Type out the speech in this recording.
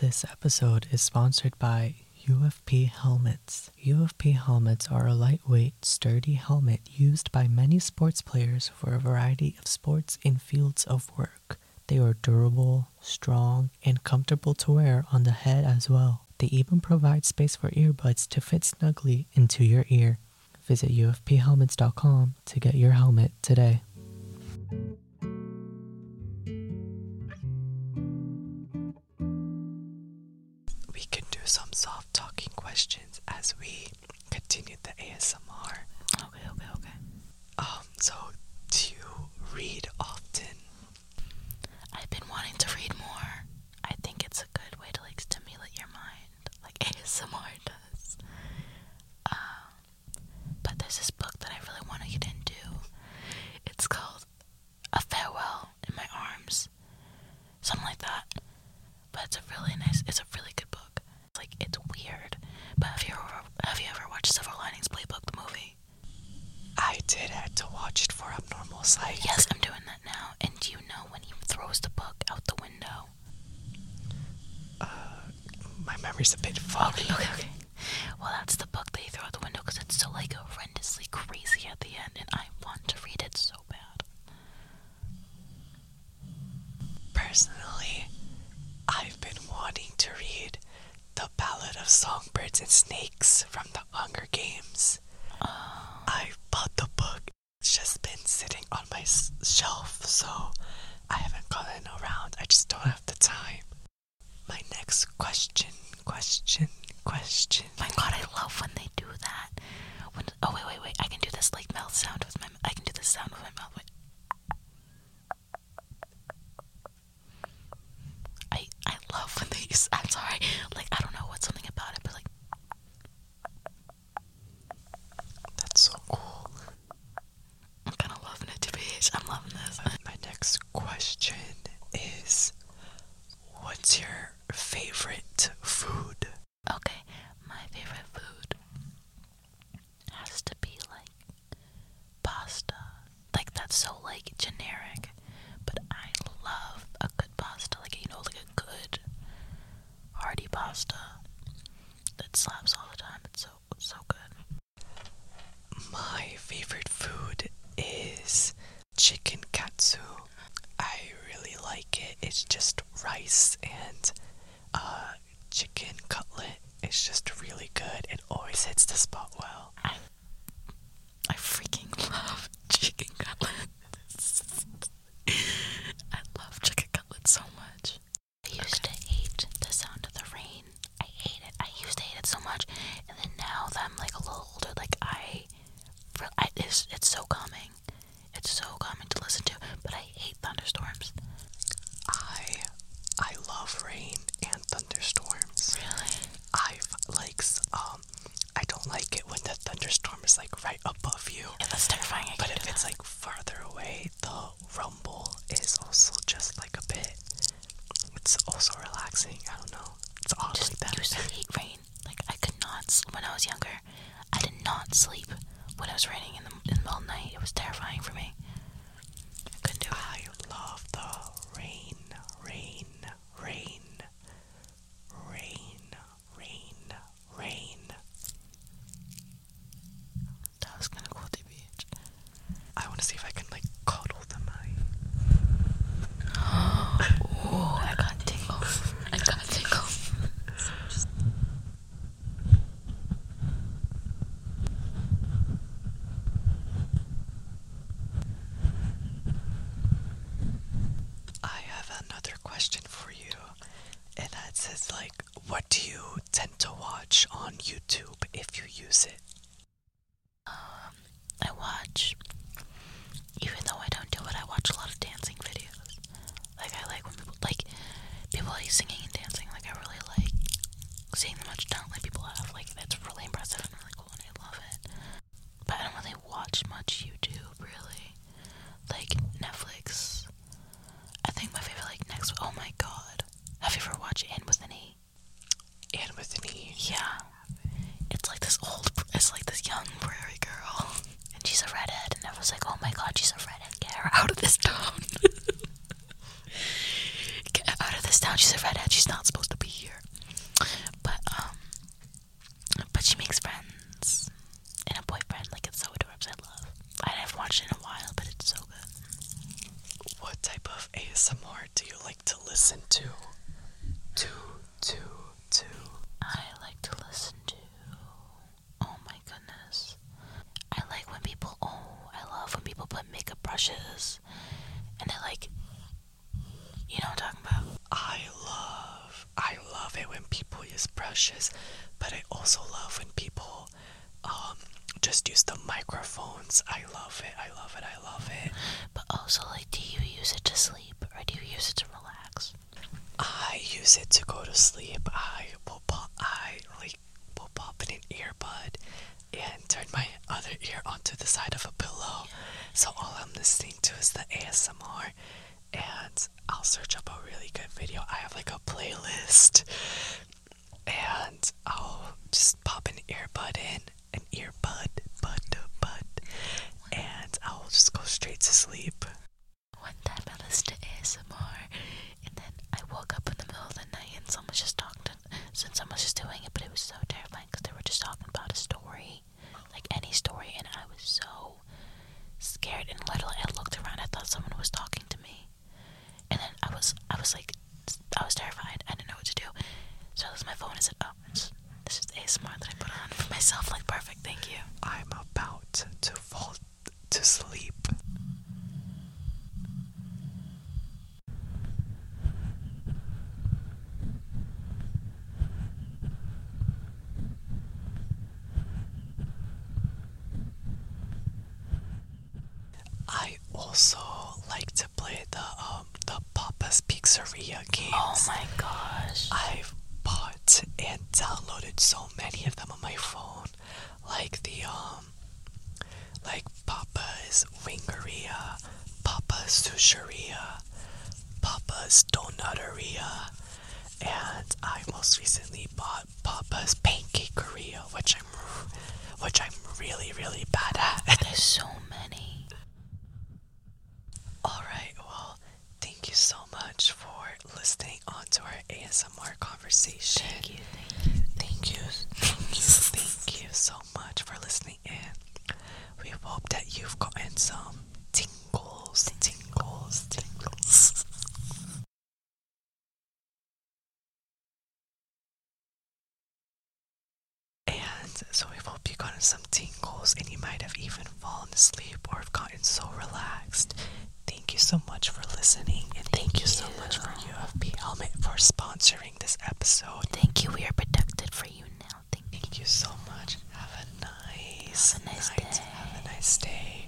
This episode is sponsored by UFP helmets. UFP helmets are a lightweight, sturdy helmet used by many sports players for a variety of sports and fields of work. They are durable, strong, and comfortable to wear on the head as well. They even provide space for earbuds to fit snugly into your ear. Visit ufphelmets.com to get your helmet today. Some soft talking questions as we continue the ASMR. Okay, okay, okay. Um, so do you read often? I've been wanting to read more. I think it's a good way to like stimulate your mind, like ASMR does. Um, but there's this book that I really want to get into. It's called A Farewell in My Arms, something like that. But it's a really nice. It's a really good book. Like it's weird. But have you ever have you ever watched Silver Linings Playbook the movie? I did had to watch it for Abnormal Psych. Yes, I'm doing that now. And do you know when he throws the book out the window? Uh, my memory's a bit foggy. Okay, okay, okay. Well, that's the book that you throw out the window because it's so like horrendously crazy at the end, and I want to read it so bad. Personally, I've been wanting to read The Ballad of Songbirds and Snakes from the Hunger Games. I bought the book. It's just been sitting on my shelf, so I haven't gotten around. I just don't have the time. My next question, question, question. Oh my God, I love when they do that. When oh wait, wait, wait, I can do this like mouth sound with my. I can do this sound with my mouth. Wait. I I love when they use. I'm sorry, like I don't know what's something about it, but like That's so cool. I'm kind of loving it to be. I'm loving this. My next question is What's your favorite food? Okay, my favorite food has to be like pasta. Like that's so like generic, but I love a good pasta. Like you know, like a good hearty pasta that slaps all the time. It's so it's so good. My favorite food is chicken katsu. I really like it. It's just rice and uh, chicken cutlet. It's just really good. It always hits the spot well. I I freaking love chicken cutlets. I love chicken cutlets so much. I used to hate the sound of the rain. I hate it. I used to hate it so much, and then now that I'm like a little older, like I, re- I it's it's so calming. It's so calming to listen to. But I hate thunderstorms. I I love rain and thunderstorms. Really? I've like s- um I don't like it when the thunderstorm is like you. That's terrifying. I But if it's that. like farther away, the rumble is also just like a bit. It's also relaxing. I don't know. It's odd just like that. used to hate rain. Like I could not s- when I was younger. I did not sleep when it was raining in the, in the middle of the night. It was terrifying for me. I couldn't do it. I love the rain, rain, rain, rain, rain. That was kind of cool, TBH. I want to see if I can like cuddle the mic. Oh, I got tingles. I got tingles. I have another question for you, and that says like, what do you tend to watch on YouTube if you use it? her out of this town. Get out of this town. She's a redhead. She's not supposed to be here. But um, but she makes friends and a boyfriend. Like it's so adorable. I love. I haven't watched it in a while, but it's so good. What type of ASMR do you like to listen to? To know what I'm talking about. I love, I love it when people use brushes, but I also love when people um, just use the microphones. I love it, I love it, I love it. But also, like, do you use it to sleep or do you use it to relax? I use it to go to sleep. I will pop, I like will pop in an earbud and turn my other ear onto the side of a pillow. So all I'm listening to is the ASMR and I'll search up a really good video. I have like a playlist and I'll just pop an earbud in, an earbud, bud, bud, and I'll just go straight to sleep. One time I listened to ASMR, and then I woke up in the middle of the night, and someone was just talking. To, since someone was just doing it, but it was so terrifying because they were just talking about a story, like any story, and I was so scared and little. I looked around, I thought someone was talking to me, and then I was, I was like, I was terrified. I didn't know what to do, so I was my phone and said, "Oh, it's, this is the ASMR that I put on for myself." Like perfect, thank you. I'm about to fall to sleep. I also like to play the um the Papa's Pizzeria games. Oh my gosh. I've bought and downloaded so many of them on my phone, like the um, like Papa's Wingeria, Papa's Sushiria, Papa's Donuteria, and I most recently bought Papa's Pancakeria, which I'm, which I'm really really bad at. There's so many. Alright, well, thank you so much for listening on to our ASMR conversation. Thank you, thank you. Thank you, thank you, so much for listening in. We hope that you've gotten some tingles, tingles, tingles. And so we hope you've gotten some tingles and you might have even fallen asleep or have gotten so relaxed. Thank you so much for listening and thank, you so much for UFP Helmet for sponsoring this episode. Thank you. We are protected for you now. Thank, Thank you. so much. Have a nice, have a nice night. Day. Have a nice day.